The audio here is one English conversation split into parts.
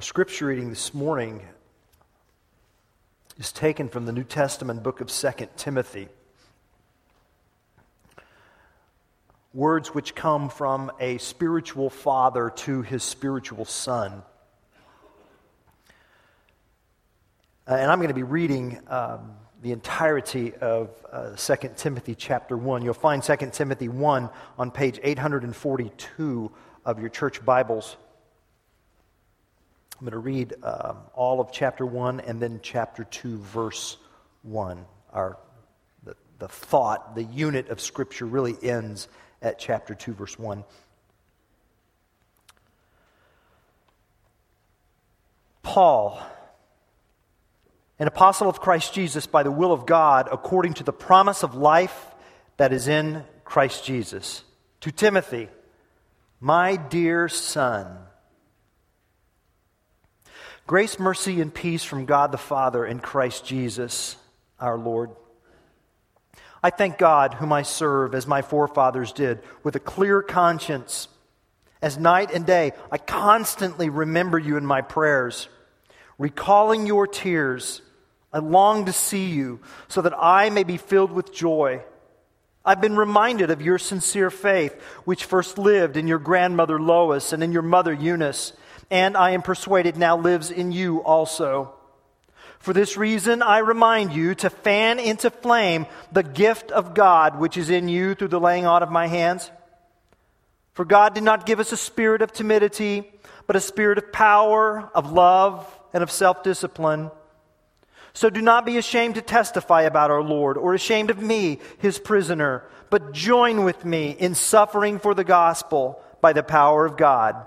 Our scripture reading this morning is taken from the New Testament book of 2 Timothy. Words which come from a spiritual father to his spiritual son. Uh, and I'm going to be reading um, the entirety of uh, 2 Timothy chapter 1. You'll find 2 Timothy 1 on page 842 of your church Bibles. I'm going to read um, all of chapter 1 and then chapter 2, verse 1. Our, the, the thought, the unit of Scripture really ends at chapter 2, verse 1. Paul, an apostle of Christ Jesus by the will of God, according to the promise of life that is in Christ Jesus. To Timothy, my dear son, Grace, mercy, and peace from God the Father and Christ Jesus our Lord. I thank God, whom I serve as my forefathers did, with a clear conscience. As night and day, I constantly remember you in my prayers. Recalling your tears, I long to see you so that I may be filled with joy. I've been reminded of your sincere faith, which first lived in your grandmother Lois and in your mother Eunice and I am persuaded now lives in you also. For this reason, I remind you to fan into flame the gift of God which is in you through the laying on of my hands. For God did not give us a spirit of timidity, but a spirit of power, of love, and of self discipline. So do not be ashamed to testify about our Lord, or ashamed of me, his prisoner, but join with me in suffering for the gospel by the power of God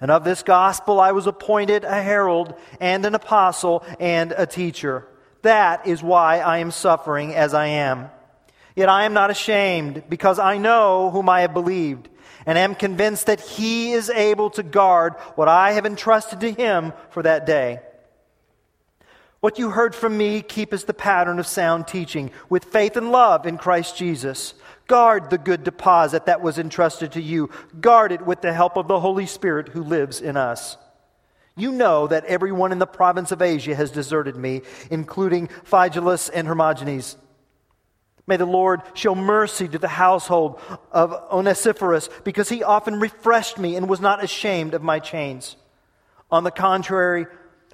And of this gospel I was appointed a herald and an apostle and a teacher. That is why I am suffering as I am. Yet I am not ashamed, because I know whom I have believed, and am convinced that he is able to guard what I have entrusted to him for that day. What you heard from me, keep as the pattern of sound teaching, with faith and love in Christ Jesus. Guard the good deposit that was entrusted to you. Guard it with the help of the Holy Spirit who lives in us. You know that everyone in the province of Asia has deserted me, including Phygelus and Hermogenes. May the Lord show mercy to the household of Onesiphorus, because he often refreshed me and was not ashamed of my chains. On the contrary,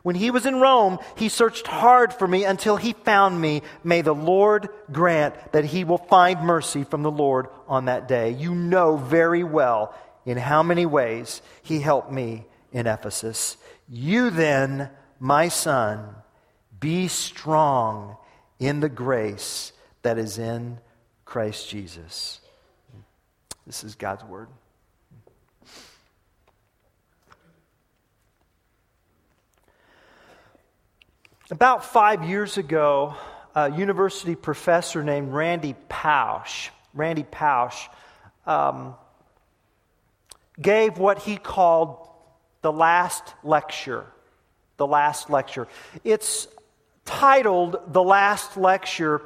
when he was in Rome, he searched hard for me until he found me. May the Lord grant that he will find mercy from the Lord on that day. You know very well in how many ways he helped me in Ephesus. You then, my son, be strong in the grace that is in Christ Jesus. This is God's word. About five years ago, a university professor named Randy Pausch, Randy Pausch, um, gave what he called the last lecture. The last lecture. It's titled The Last Lecture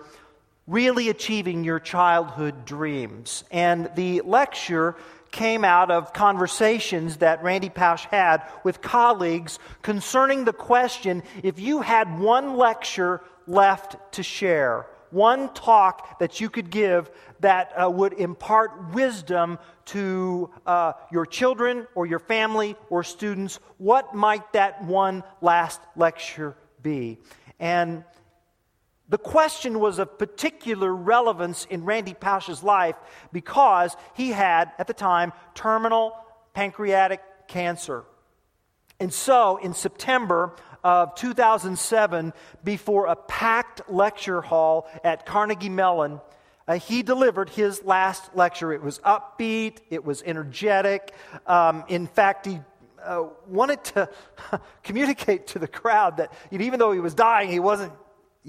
Really Achieving Your Childhood Dreams. And the lecture came out of conversations that Randy Pausch had with colleagues concerning the question if you had one lecture left to share, one talk that you could give that uh, would impart wisdom to uh, your children or your family or students, what might that one last lecture be? And the question was of particular relevance in Randy Pausch's life because he had, at the time, terminal pancreatic cancer. And so, in September of 2007, before a packed lecture hall at Carnegie Mellon, uh, he delivered his last lecture. It was upbeat, it was energetic. Um, in fact, he uh, wanted to communicate to the crowd that even though he was dying, he wasn't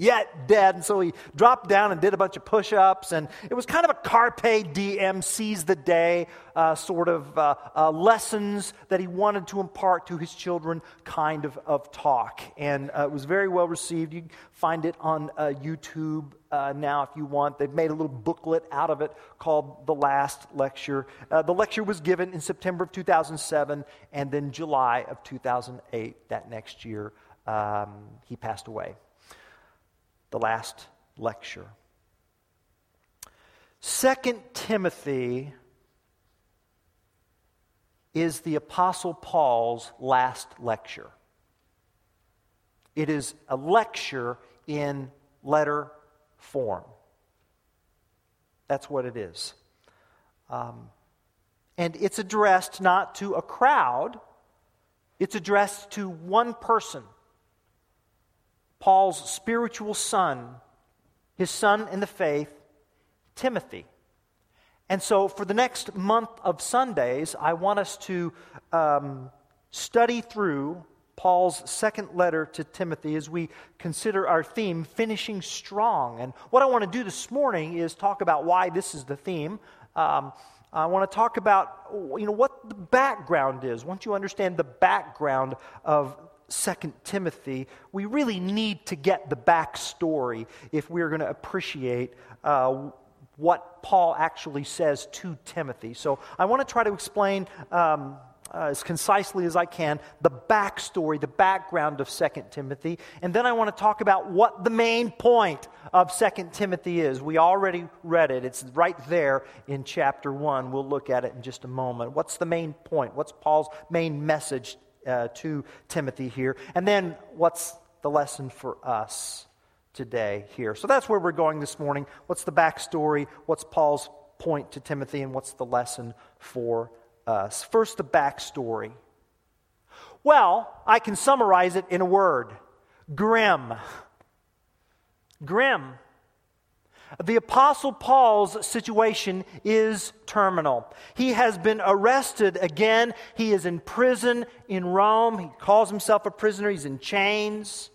yet dead. And so he dropped down and did a bunch of push ups. And it was kind of a carpe diem, seize the day uh, sort of uh, uh, lessons that he wanted to impart to his children kind of, of talk. And uh, it was very well received. You find it on uh, YouTube uh, now if you want. They've made a little booklet out of it called The Last Lecture. the lecture was given in September of 2007 and then July of 2008, that next year. Um, he passed away the last lecture. Second Timothy is the Apostle Paul's last lecture. It is a lecture in letter form. That's what it is. Um, and it's addressed not to a crowd, it's addressed to one person Paul's spiritual son, his son in the faith, Timothy. And so, for the next month of Sundays, I want us to um, study through Paul's second letter to Timothy as we consider our theme, finishing strong. And what I want to do this morning is talk about why this is the theme. Um, I want to talk about you know what the background is. Once you understand the background of Second Timothy, we really need to get the backstory if we're going to appreciate uh, what Paul actually says to Timothy. So I want to try to explain um, uh, as concisely as I can the backstory, the background of Second Timothy, and then I want to talk about what the main point of Second Timothy is. We already read it, it's right there in chapter 1. We'll look at it in just a moment. What's the main point? What's Paul's main message uh, to Timothy here. And then what's the lesson for us today here? So that's where we're going this morning. What's the backstory? What's Paul's point to Timothy? And what's the lesson for us? First, the backstory. Well, I can summarize it in a word grim. Grim. The Apostle Paul's situation is terminal. He has been arrested again. He is in prison in Rome. He calls himself a prisoner. He's in chains.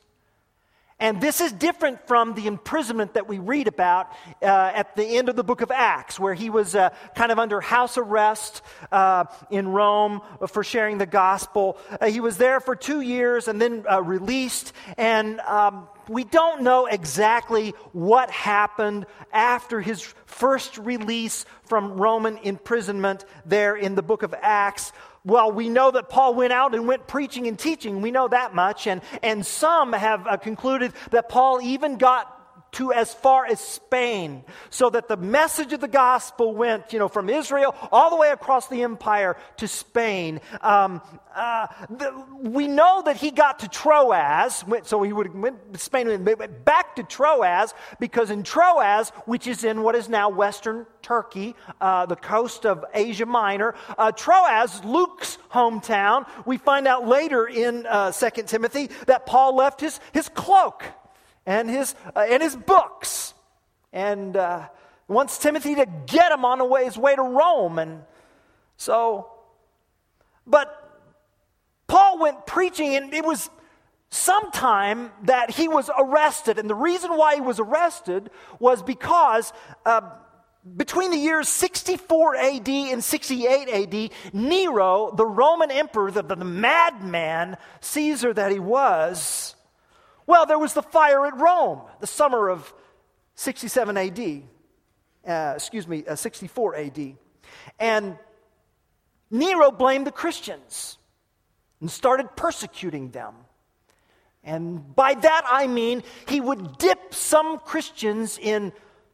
And this is different from the imprisonment that we read about uh, at the end of the book of Acts, where he was uh, kind of under house arrest uh, in Rome for sharing the gospel. Uh, he was there for two years and then uh, released. And um, we don't know exactly what happened after his first release from Roman imprisonment there in the book of Acts. Well, we know that Paul went out and went preaching and teaching. We know that much. And, and some have uh, concluded that Paul even got to as far as Spain, so that the message of the gospel went, you know, from Israel all the way across the empire to Spain. Um, uh, the, we know that he got to Troas, so he would went Spain went back to Troas because in Troas, which is in what is now Western Turkey, uh, the coast of Asia Minor, uh, Troas, Luke's hometown. We find out later in uh, Second Timothy that Paul left his his cloak and his, uh, and his books and uh, wants Timothy to get him on his way to Rome. And so, but Paul went preaching, and it was sometime that he was arrested. And the reason why he was arrested was because. Uh, between the years 64 AD and 68 AD, Nero, the Roman emperor, the, the madman Caesar that he was, well, there was the fire at Rome, the summer of 67 AD. Uh, excuse me, uh, 64 AD. And Nero blamed the Christians and started persecuting them. And by that I mean he would dip some Christians in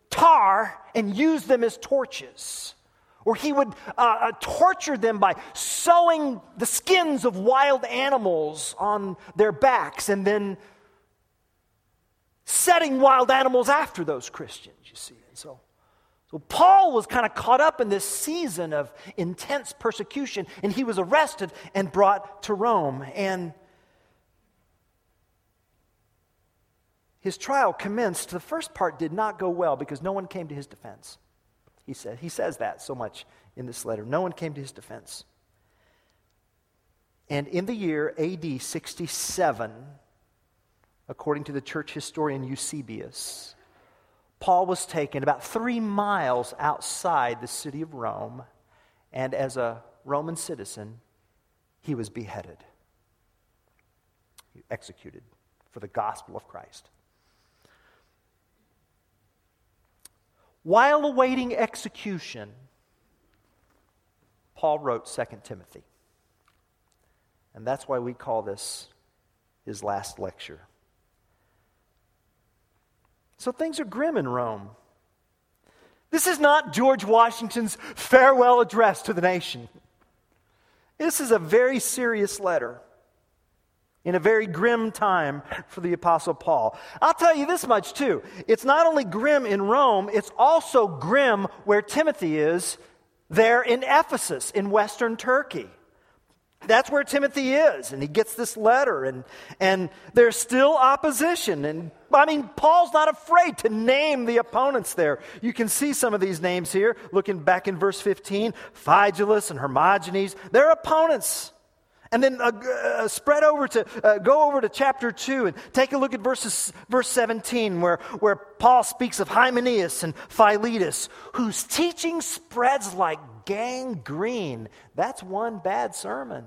tar and use them as torches. Or he would uh, uh, torture them by sewing the skins of wild animals on their backs and then setting wild animals after those Christians, you see. And so, so Paul was kind of caught up in this season of intense persecution, and he was arrested and brought to Rome. And his trial commenced. The first part did not go well because no one came to his defense. He said he says that so much in this letter. No one came to his defense. And in the year AD 67, according to the church historian Eusebius, Paul was taken about three miles outside the city of Rome, and as a Roman citizen, he was beheaded, executed for the gospel of Christ. While awaiting execution, Paul wrote 2 Timothy. And that's why we call this his last lecture. So things are grim in Rome. This is not George Washington's farewell address to the nation. This is a very serious letter in a very grim time for the Apostle Paul. I'll tell you this much too. It's not only grim in Rome, it's also grim where Timothy is, there in Ephesus, in Western Turkey. That's where Timothy is, and he gets this letter, and, and there's still opposition. And I mean, Paul's not afraid to name the opponents there. You can see some of these names here, looking back in verse 15 Phygelus and Hermogenes. They're opponents. And then uh, uh, spread over to, uh, go over to chapter 2 and take a look at verses, verse 17, where, where Paul speaks of Hymenaeus and Philetus, whose teaching spreads like gangrene. That's one bad sermon.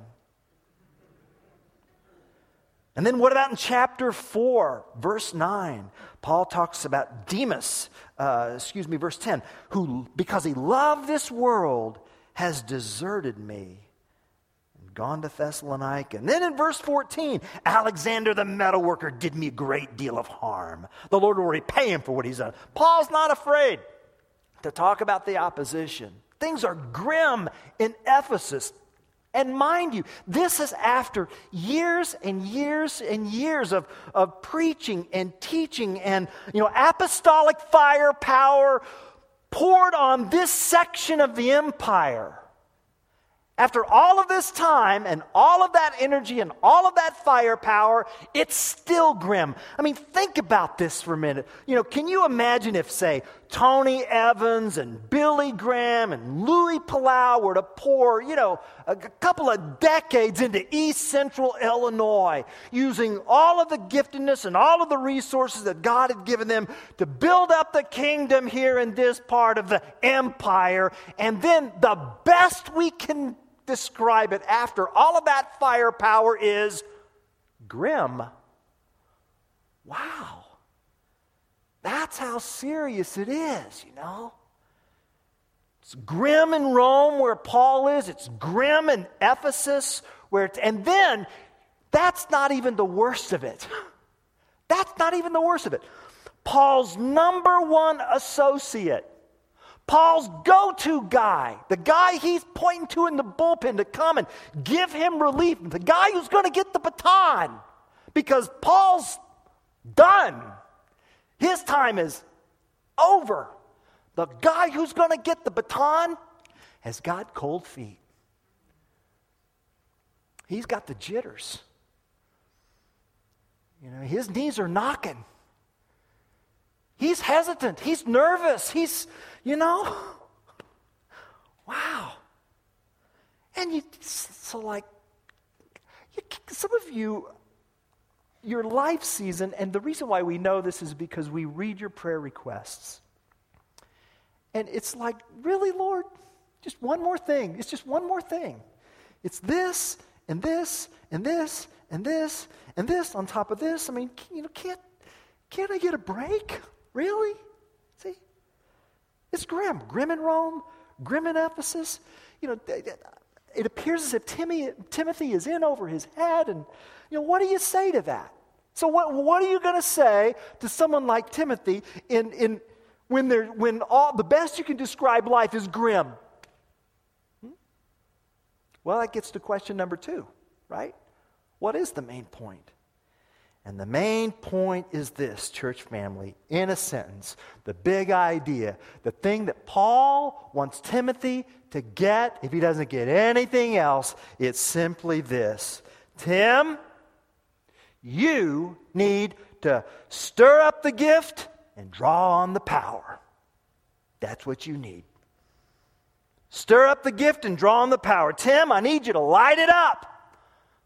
And then what about in chapter 4, verse 9? Paul talks about Demas, uh, excuse me, verse 10, who, because he loved this world, has deserted me gone to Thessalonica. And then in verse 14, Alexander the metalworker did me a great deal of harm. The Lord will repay him for what he's done. Paul's not afraid to talk about the opposition. Things are grim in Ephesus. And mind you, this is after years and years and years of, of preaching and teaching and you know apostolic firepower poured on this section of the empire. After all of this time and all of that energy and all of that firepower, it's still grim. I mean, think about this for a minute. You know, can you imagine if, say, Tony Evans and Billy Graham and Luis Palau were to pour, you know, a couple of decades into East Central Illinois, using all of the giftedness and all of the resources that God had given them to build up the kingdom here in this part of the empire, and then the best we can describe it after all of that firepower is grim. Wow. That's how serious it is, you know? It's grim in Rome where Paul is, it's grim in Ephesus where it's, and then that's not even the worst of it. That's not even the worst of it. Paul's number one associate Paul's go to guy, the guy he's pointing to in the bullpen to come and give him relief, the guy who's going to get the baton because Paul's done. His time is over. The guy who's going to get the baton has got cold feet. He's got the jitters. You know, his knees are knocking. He's hesitant. He's nervous. He's, you know, wow. And you, so like, you, some of you, your life season, and the reason why we know this is because we read your prayer requests. And it's like, really, Lord? Just one more thing. It's just one more thing. It's this and this and this and this and this on top of this. I mean, you know, can't can't I get a break? Really? It's grim. Grim in Rome, grim in Ephesus. You know, it appears as if Timmy, Timothy is in over his head. And, you know, what do you say to that? So, what, what are you going to say to someone like Timothy in, in, when, when all, the best you can describe life is grim? Hmm? Well, that gets to question number two, right? What is the main point? And the main point is this, church family, in a sentence, the big idea, the thing that Paul wants Timothy to get, if he doesn't get anything else, it's simply this Tim, you need to stir up the gift and draw on the power. That's what you need. Stir up the gift and draw on the power. Tim, I need you to light it up.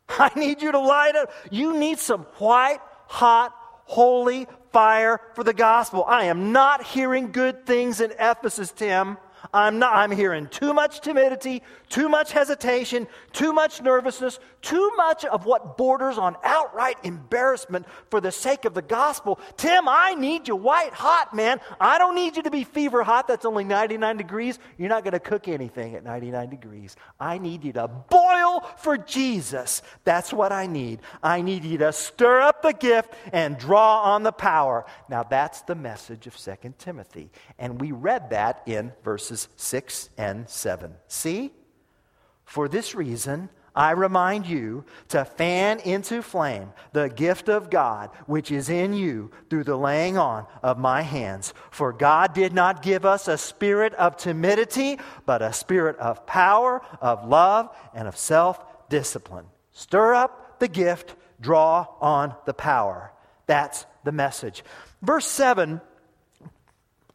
I need you to light up. You need some white hot holy fire for the gospel. I am not hearing good things in Ephesus, Tim. I'm not I'm hearing too much timidity, too much hesitation, too much nervousness, too much of what borders on outright embarrassment for the sake of the gospel. Tim, I need you white hot, man. I don't need you to be fever hot. That's only 99 degrees. You're not going to cook anything at 99 degrees. I need you to boil for Jesus. That's what I need. I need you to stir up the gift and draw on the power. Now that's the message of 2 Timothy. And we read that in verses 6 and 7. See? For this reason, I remind you to fan into flame the gift of God which is in you through the laying on of my hands. For God did not give us a spirit of timidity, but a spirit of power, of love, and of self discipline. Stir up the gift, draw on the power. That's the message. Verse 7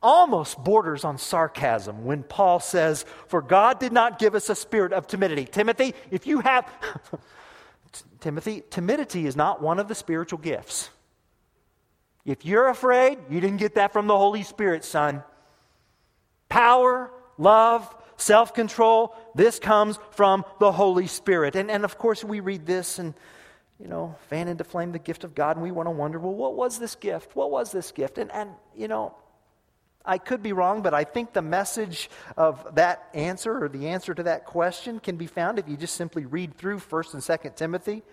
almost borders on sarcasm when Paul says, For God did not give us a spirit of timidity. Timothy, if you have. Timothy, timidity is not one of the spiritual gifts. If you're afraid, you didn't get that from the Holy Spirit, son. Power, love, self control, this comes from the Holy Spirit. And, and of course, we read this and, you know, fan into flame the gift of God, and we want to wonder, well, what was this gift? What was this gift? And, and you know, I could be wrong, but I think the message of that answer or the answer to that question can be found if you just simply read through 1st and 2nd Timothy.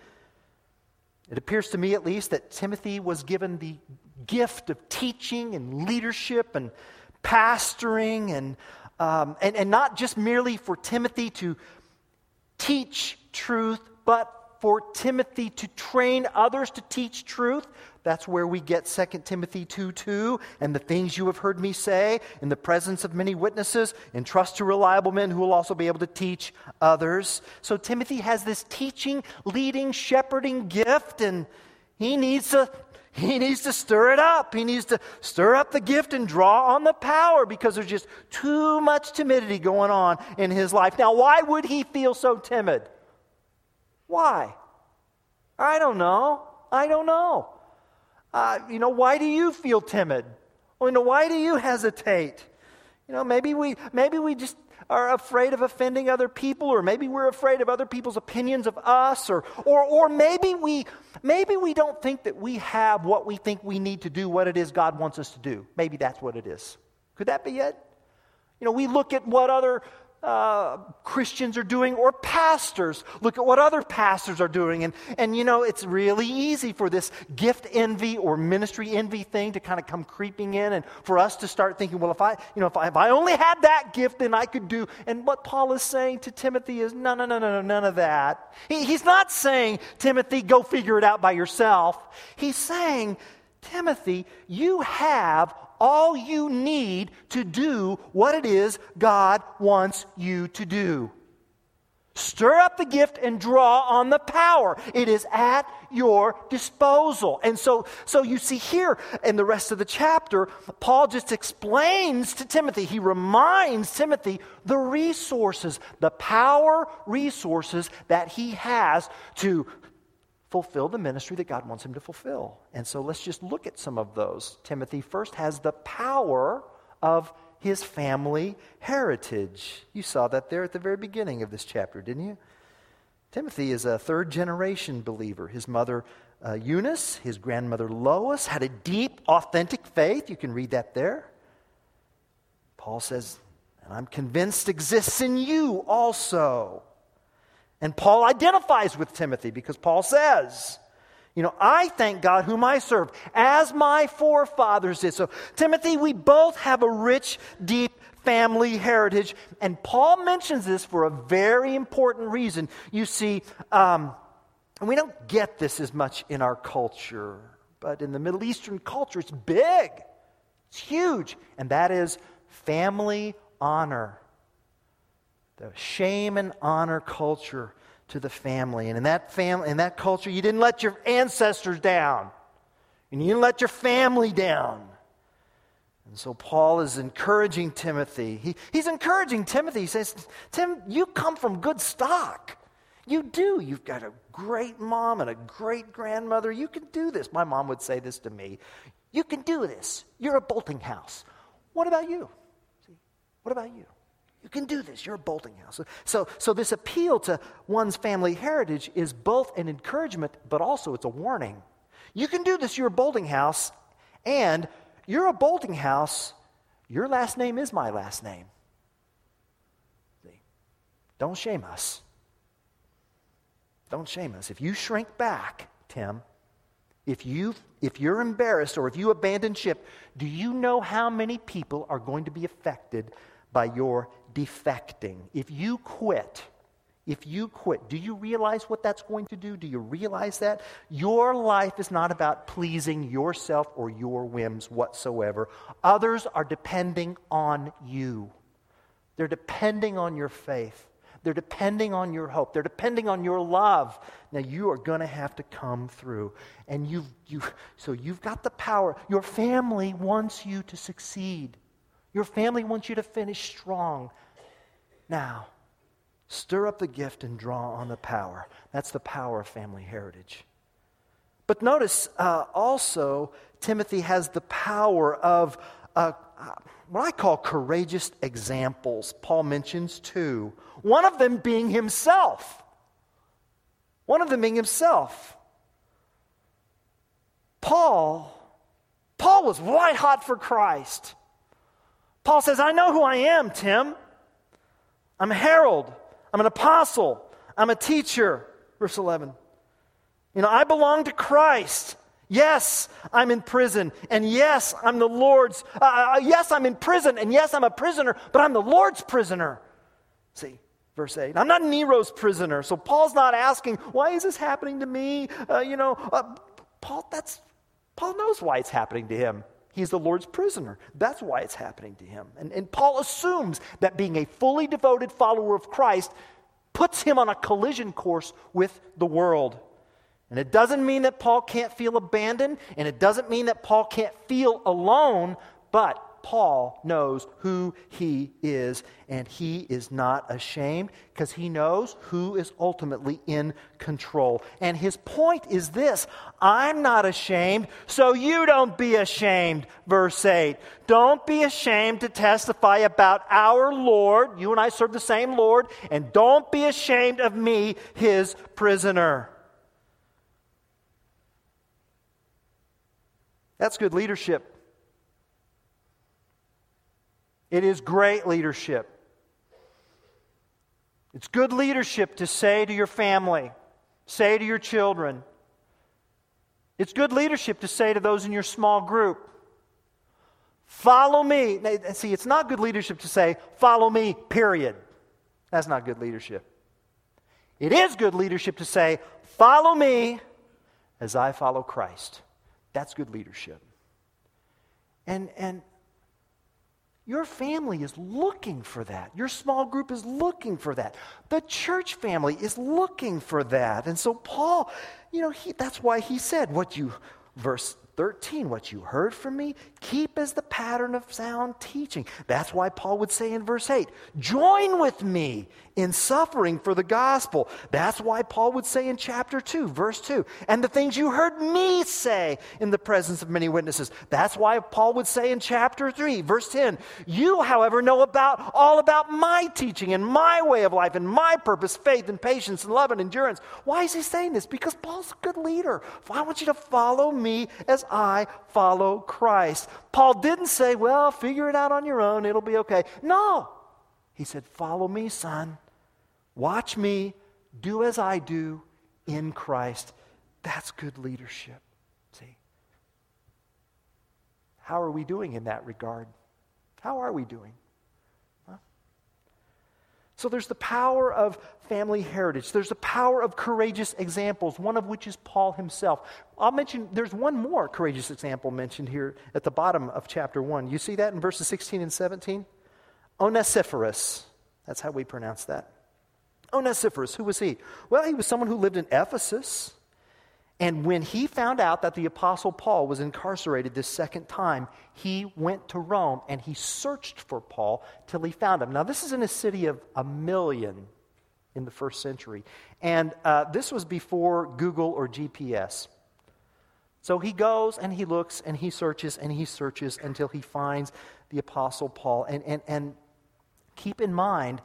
It appears to me, at least, that Timothy was given the gift of teaching and leadership and pastoring, and, um, and, and not just merely for Timothy to teach truth, but for Timothy to train others to teach truth. That's where we get 2 Timothy 2 2. And the things you have heard me say in the presence of many witnesses, entrust to reliable men who will also be able to teach others. So Timothy has this teaching, leading, shepherding gift, and he needs to. He needs to stir it up. He needs to stir up the gift and draw on the power because there's just too much timidity going on in his life. Now, why would he feel so timid? Why? I don't know. I don't know. Uh, you know, why do you feel timid? Or, you know, why do you hesitate? You know, maybe we, maybe we just are afraid of offending other people, or maybe we're afraid of other people's opinions of us, or, or, or maybe, we, maybe we don't think that we have what we think we need to do, what it is God wants us to do. Maybe that's what it is. Could that be it? You know, we look at what other uh, Christians are doing or pastors. Look at what other pastors are doing. And, and you know, it's really easy for this gift envy or ministry envy thing to kind of come creeping in and for us to start thinking, well, if I, you know, if I, if I only had that gift, then I could do. And what Paul is saying to Timothy is, no, no, no, no, no, none of that. He, he's not saying, Timothy, go figure it out by yourself. He's saying, Timothy, you have all you need to do what it is God wants you to do. Stir up the gift and draw on the power. It is at your disposal. And so, so you see here in the rest of the chapter, Paul just explains to Timothy, he reminds Timothy the resources, the power resources that he has to fulfill the ministry that God wants him to fulfill. And so let's just look at some of those. Timothy first has the power of his family heritage. You saw that there at the very beginning of this chapter, didn't you? Timothy is a third generation believer. His mother, uh, Eunice, his grandmother, Lois, had a deep, authentic faith. You can read that there. Paul says, and I'm convinced exists in you also. And Paul identifies with Timothy because Paul says, you know, I thank God whom I serve as my forefathers did. So, Timothy, we both have a rich, deep family heritage. And Paul mentions this for a very important reason. You see, um, and we don't get this as much in our culture, but in the Middle Eastern culture, it's big, it's huge. And that is family honor the shame and honor culture to the family. And in that family, in that culture, you didn't let your ancestors down. And you didn't let your family down. And so Paul is encouraging Timothy. He, he's encouraging Timothy. He says, Tim, you come from good stock. You do. You've got a great mom and a great grandmother. You can do this. My mom would say this to me. You can do this. You're a Boltinghouse. What about you? See, what about you? You can do this. You're a Boltinghouse. So, so this appeal to one's family heritage is both an encouragement, but also it's a warning. You can do this. You're a Boltinghouse, and you're a Boltinghouse. Your last name is my last name. See? Don't shame us. Don't shame us. If you shrink back, Tim, if, you, if you're embarrassed or if you abandon ship, do you know how many people are going to be affected by your defecting? If you quit, if you quit, do you realize what that's going to do? Do you realize that? Your life is not about pleasing yourself or your whims whatsoever. Others are depending on you, they're depending on your faith. They're depending on your hope. They're depending on your love. Now you are going to have to come through. And you've, you, so you've got the power. Your family wants you to succeed. Your family wants you to finish strong. Now, stir up the gift and draw on the power. That's the power of family heritage. But notice uh, also, Timothy has the power of uh, uh, what I call courageous examples. Paul mentions two. One of them being himself. One of them being himself. Paul, Paul was white hot for Christ. Paul says, I know who I am, Tim. I'm a herald. I'm an apostle. I'm a teacher. Verse 11. You know, I belong to Christ. Yes, I'm in prison. And yes, I'm the Lord's. Uh, uh, yes, I'm in prison. And yes, I'm a prisoner, but I'm the Lord's prisoner. See, verse 8. I'm not Nero's prisoner. So Paul's not asking, why is this happening to me? Uh, you know, uh, Paul, that's, Paul knows why it's happening to him. He's the Lord's prisoner. That's why it's happening to him. And, and Paul assumes that being a fully devoted follower of Christ puts him on a collision course with the world. And it doesn't mean that Paul can't feel abandoned, and it doesn't mean that Paul can't feel alone, but Paul knows who he is, and he is not ashamed because he knows who is ultimately in control. And his point is this I'm not ashamed, so you don't be ashamed. Verse 8. Don't be ashamed to testify about our Lord. You and I serve the same Lord, and don't be ashamed of me, his prisoner. That's good leadership. It is great leadership. It's good leadership to say to your family, say to your children. It's good leadership to say to those in your small group, follow me. See, it's not good leadership to say, follow me, period. That's not good leadership. It is good leadership to say, follow me as I follow Christ. That's good leadership. And, and your family is looking for that. Your small group is looking for that. The church family is looking for that. And so, Paul, you know, he, that's why he said, What you, verse 13, what you heard from me, keep as the pattern of sound teaching. That's why Paul would say in verse 8, join with me in suffering for the gospel. That's why Paul would say in chapter 2, verse 2, and the things you heard me say in the presence of many witnesses. That's why Paul would say in chapter 3, verse 10, you, however, know about all about my teaching and my way of life and my purpose, faith and patience and love and endurance. Why is he saying this? Because Paul's a good leader. I want you to follow me as I follow Christ. Paul didn't say, well, figure it out on your own, it'll be okay. No. He said, follow me, son. Watch me. Do as I do in Christ. That's good leadership. See? How are we doing in that regard? How are we doing? So there's the power of family heritage. There's the power of courageous examples, one of which is Paul himself. I'll mention, there's one more courageous example mentioned here at the bottom of chapter 1. You see that in verses 16 and 17? Onesiphorus. That's how we pronounce that. Onesiphorus, who was he? Well, he was someone who lived in Ephesus. And when he found out that the Apostle Paul was incarcerated this second time, he went to Rome and he searched for Paul till he found him. Now, this is in a city of a million in the first century. And uh, this was before Google or GPS. So he goes and he looks and he searches and he searches until he finds the Apostle Paul. And, and, and keep in mind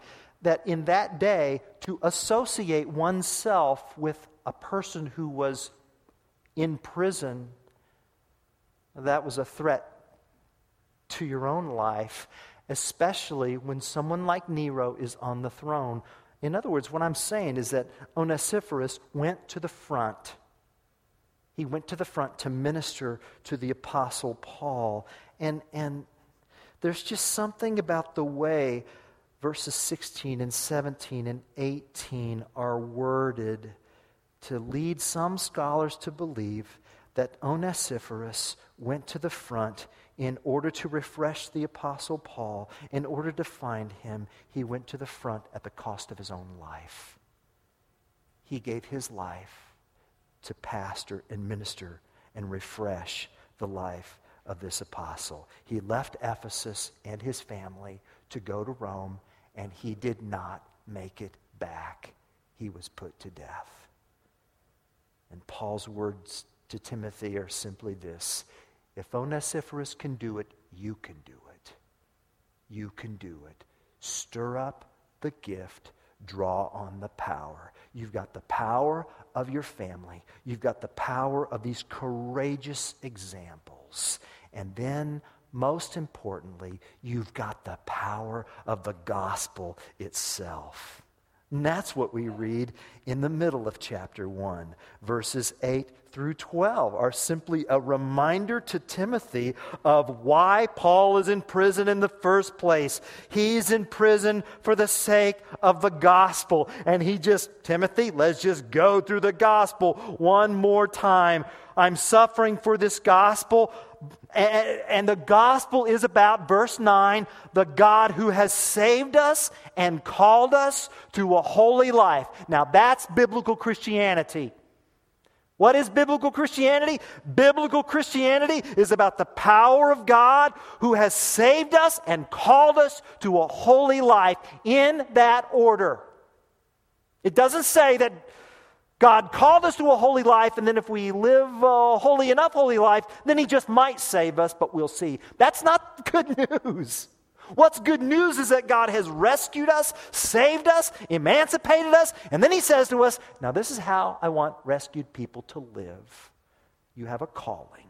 that in that day, to associate oneself with a person who was in prison, that was a threat to your own life, especially when someone like Nero is on the throne. In other words, what I'm saying is that Onesiphorus went to the front he went to the front to minister to the Apostle Paul. And, and there's just something about the way verses 16 and 17 and 18 are worded to lead some scholars to believe that Onesiphorus went to the front in order to refresh the Apostle Paul, in order to find him, he went to the front at the cost of his own life. He gave his life to pastor and minister and refresh the life of this apostle. He left Ephesus and his family to go to Rome, and he did not make it back. He was put to death. And Paul's words to Timothy are simply this If Onesiphorus can do it, you can do it. You can do it. Stir up the gift draw on the power. You've got the power of your family, you've got the power of these courageous examples. And then, most importantly, you've got the power of the gospel itself. And that's what we read in the middle of chapter 1. Verses 8 through 12 are simply a reminder to Timothy of why Paul is in prison in the first place. He's in prison for the sake of the gospel. And he just, Timothy, let's just go through the gospel one more time. I'm suffering for this gospel. And the gospel is about, verse 9, the God who has saved us and called us to a holy life. Now, that's biblical Christianity. What is biblical Christianity? Biblical Christianity is about the power of God who has saved us and called us to a holy life in that order. It doesn't say that God called us to a holy life, and then if we live a holy enough holy life, then He just might save us, but we'll see. That's not good news. What's good news is that God has rescued us, saved us, emancipated us, and then He says to us, Now, this is how I want rescued people to live. You have a calling.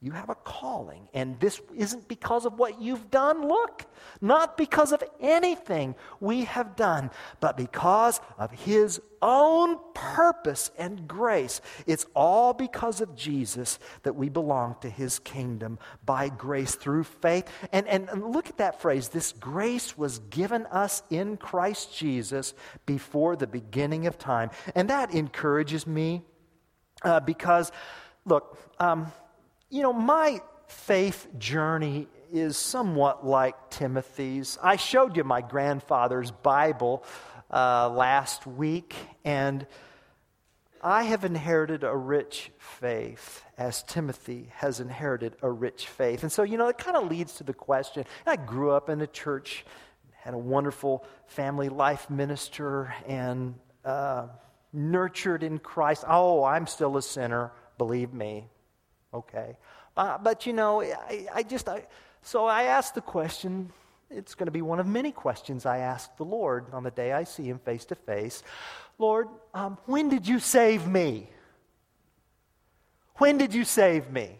You have a calling, and this isn't because of what you've done. Look, not because of anything we have done, but because of His own purpose and grace. It's all because of Jesus that we belong to His kingdom by grace through faith. And, and, and look at that phrase this grace was given us in Christ Jesus before the beginning of time. And that encourages me uh, because, look, um, you know, my faith journey is somewhat like Timothy's. I showed you my grandfather's Bible uh, last week, and I have inherited a rich faith, as Timothy has inherited a rich faith. And so, you know, it kind of leads to the question. I grew up in a church, had a wonderful family life minister, and uh, nurtured in Christ. Oh, I'm still a sinner, believe me okay. Uh, but you know, I, I just, I, so I asked the question. It's going to be one of many questions I ask the Lord on the day I see Him face to face. Lord, um, when did you save me? When did you save me?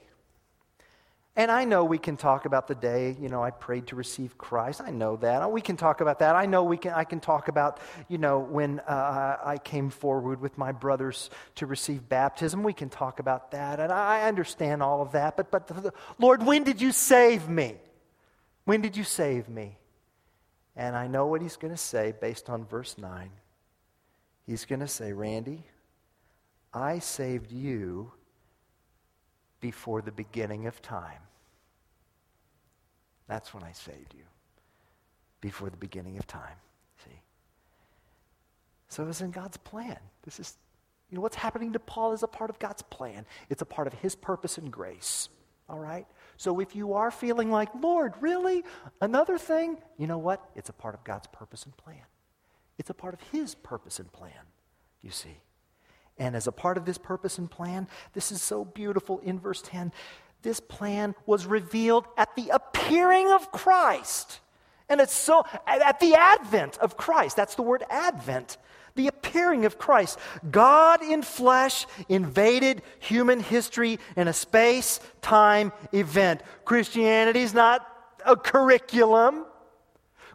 And I know we can talk about the day, you know, I prayed to receive Christ. I know that. We can talk about that. I know we can, I can talk about, you know, when uh, I came forward with my brothers to receive baptism. We can talk about that. And I understand all of that. But, but the, Lord, when did you save me? When did you save me? And I know what he's going to say based on verse 9. He's going to say, Randy, I saved you before the beginning of time. That's when I saved you, before the beginning of time. See? So it was in God's plan. This is, you know, what's happening to Paul is a part of God's plan, it's a part of his purpose and grace. All right? So if you are feeling like, Lord, really? Another thing? You know what? It's a part of God's purpose and plan. It's a part of His purpose and plan, you see. And as a part of this purpose and plan, this is so beautiful in verse 10. This plan was revealed at the appearing of Christ. And it's so, at the advent of Christ. That's the word advent. The appearing of Christ. God in flesh invaded human history in a space time event. Christianity is not a curriculum.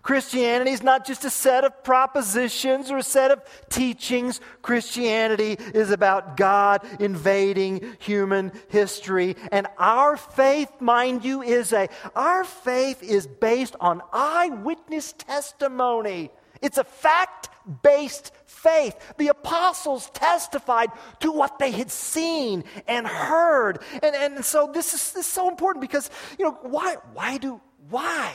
Christianity is not just a set of propositions or a set of teachings. Christianity is about God invading human history. And our faith, mind you, is a, our faith is based on eyewitness testimony. It's a fact based faith. The apostles testified to what they had seen and heard. And, and so this is, this is so important because, you know, why, why do, why?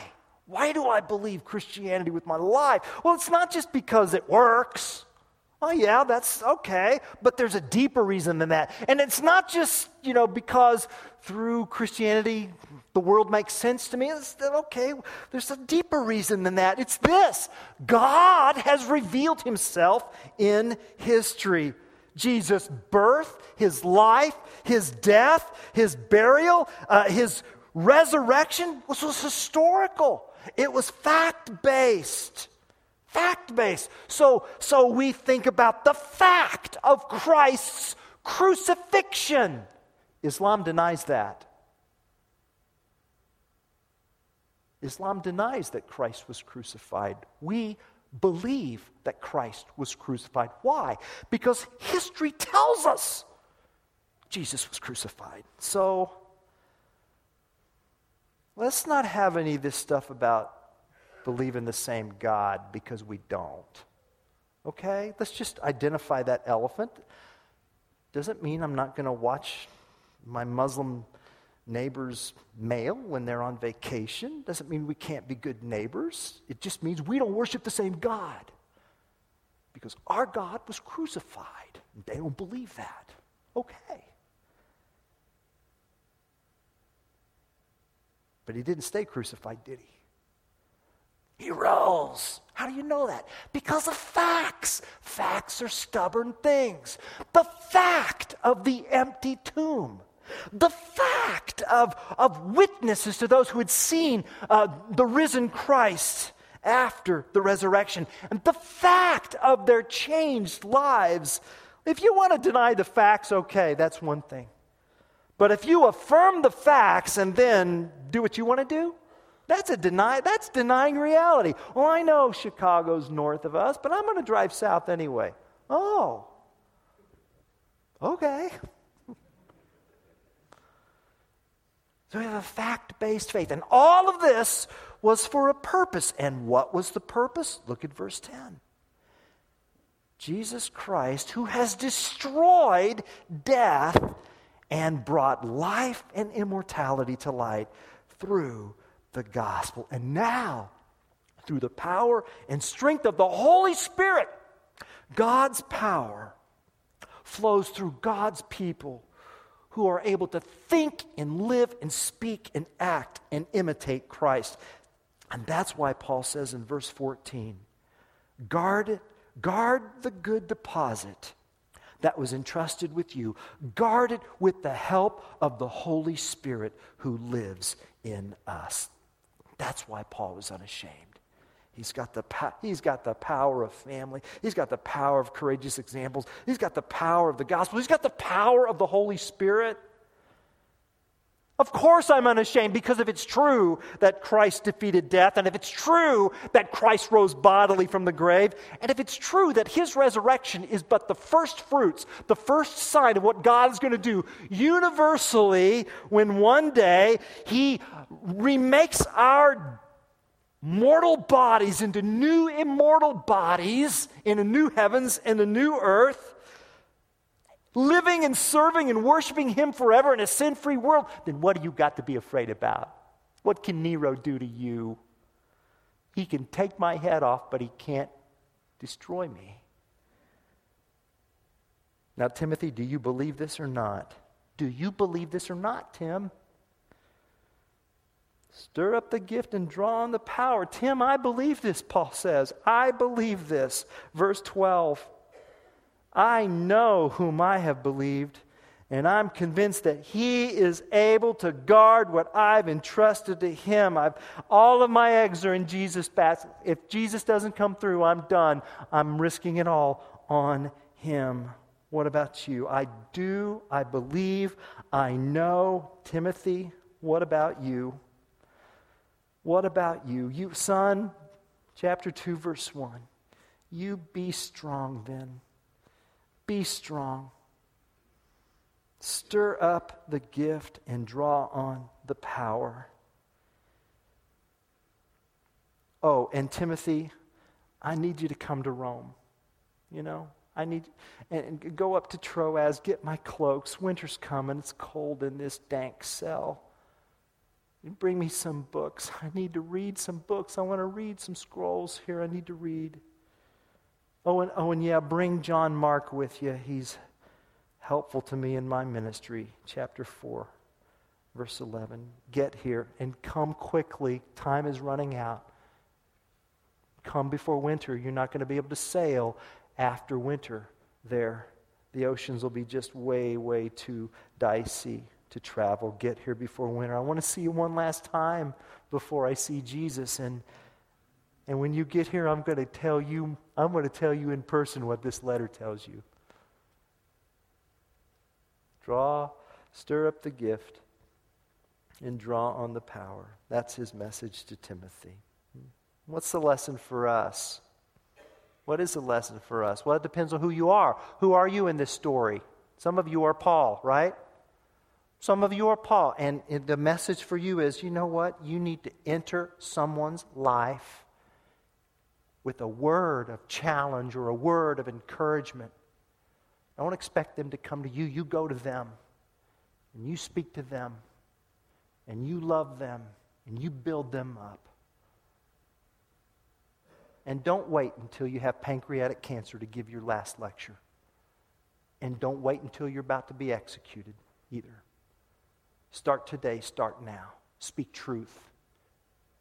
Why do I believe Christianity with my life? Well, it's not just because it works. Oh, yeah, that's okay. But there's a deeper reason than that. And it's not just, you know, because through Christianity the world makes sense to me. It's okay. There's a deeper reason than that. It's this God has revealed himself in history. Jesus' birth, his life, his death, his burial, uh, his resurrection was, was historical. It was fact based. Fact based. So, so we think about the fact of Christ's crucifixion. Islam denies that. Islam denies that Christ was crucified. We believe that Christ was crucified. Why? Because history tells us Jesus was crucified. So, Let's not have any of this stuff about believing the same God because we don't. Okay? Let's just identify that elephant. Doesn't mean I'm not going to watch my Muslim neighbor's mail when they're on vacation. Doesn't mean we can't be good neighbors. It just means we don't worship the same God. Because our God was crucified. They don't believe that. Okay. But he didn't stay crucified, did he? He rose. How do you know that? Because of facts. Facts are stubborn things. The fact of the empty tomb. The fact of, of witnesses to those who had seen uh, the risen Christ after the resurrection. And the fact of their changed lives. If you want to deny the facts, okay, that's one thing. But if you affirm the facts and then do what you want to do, that's a deny that's denying reality. Well, I know Chicago's north of us, but I'm going to drive south anyway. Oh. Okay. So we have a fact based faith. And all of this was for a purpose. And what was the purpose? Look at verse 10. Jesus Christ, who has destroyed death and brought life and immortality to light through the gospel. And now, through the power and strength of the Holy Spirit, God's power flows through God's people who are able to think and live and speak and act and imitate Christ. And that's why Paul says in verse 14 guard, guard the good deposit that was entrusted with you. Guard it with the help of the Holy Spirit who lives in us. That's why Paul was unashamed. He's got, the, he's got the power of family. He's got the power of courageous examples. He's got the power of the gospel. He's got the power of the Holy Spirit. Of course, I'm unashamed because if it's true that Christ defeated death, and if it's true that Christ rose bodily from the grave, and if it's true that his resurrection is but the first fruits, the first sign of what God is going to do universally when one day he remakes our mortal bodies into new immortal bodies in a new heavens and a new earth living and serving and worshiping Him forever in a sin free world, then what do you got to be afraid about? What can Nero do to you? He can take my head off, but he can't destroy me. Now, Timothy, do you believe this or not? Do you believe this or not, Tim? Stir up the gift and draw on the power. Tim, I believe this, Paul says. I believe this. Verse 12 I know whom I have believed, and I'm convinced that he is able to guard what I've entrusted to him. I've, all of my eggs are in Jesus' basket. If Jesus doesn't come through, I'm done. I'm risking it all on him. What about you? I do, I believe, I know. Timothy, what about you? What about you? You, son, chapter 2, verse 1. You be strong then. Be strong. Stir up the gift and draw on the power. Oh, and Timothy, I need you to come to Rome. You know, I need and, go up to Troas, get my cloaks. Winter's coming. It's cold in this dank cell. And Bring me some books. I need to read some books. I want to read some scrolls here. I need to read. Oh, and, oh, and yeah, bring John Mark with you. He's helpful to me in my ministry. Chapter 4, verse 11. Get here and come quickly. Time is running out. Come before winter. You're not going to be able to sail after winter there. The oceans will be just way, way too dicey to travel, get here before winter. I want to see you one last time before I see Jesus. And, and when you get here, I'm going to tell you, I'm going to tell you in person what this letter tells you. Draw, stir up the gift, and draw on the power. That's his message to Timothy. What's the lesson for us? What is the lesson for us? Well, it depends on who you are. Who are you in this story? Some of you are Paul, right? Some of you are Paul, and the message for you is you know what? You need to enter someone's life with a word of challenge or a word of encouragement. Don't expect them to come to you. You go to them, and you speak to them, and you love them, and you build them up. And don't wait until you have pancreatic cancer to give your last lecture. And don't wait until you're about to be executed either. Start today, start now. Speak truth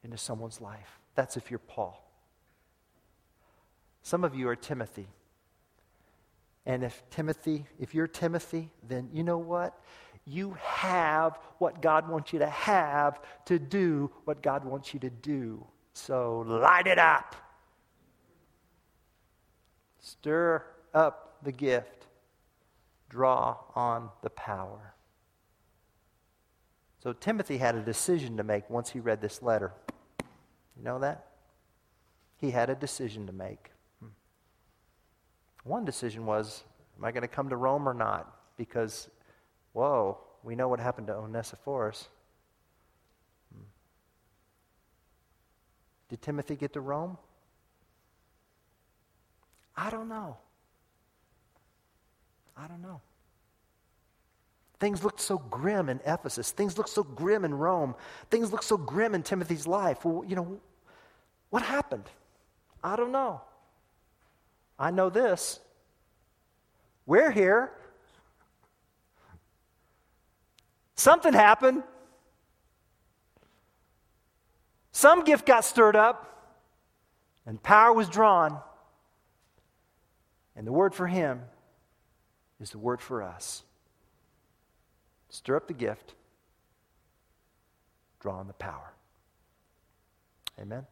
into someone's life. That's if you're Paul. Some of you are Timothy. And if Timothy, if you're Timothy, then you know what? You have what God wants you to have to do what God wants you to do. So light it up. Stir up the gift. Draw on the power. So Timothy had a decision to make once he read this letter. You know that? He had a decision to make. One decision was Am I going to come to Rome or not? Because, whoa, we know what happened to Onesiphorus. Did Timothy get to Rome? I don't know. I don't know. Things looked so grim in Ephesus. Things looked so grim in Rome. Things looked so grim in Timothy's life. Well, you know, what happened? I don't know. I know this. We're here. Something happened. Some gift got stirred up, and power was drawn. And the word for him is the word for us. Stir up the gift, draw on the power. Amen.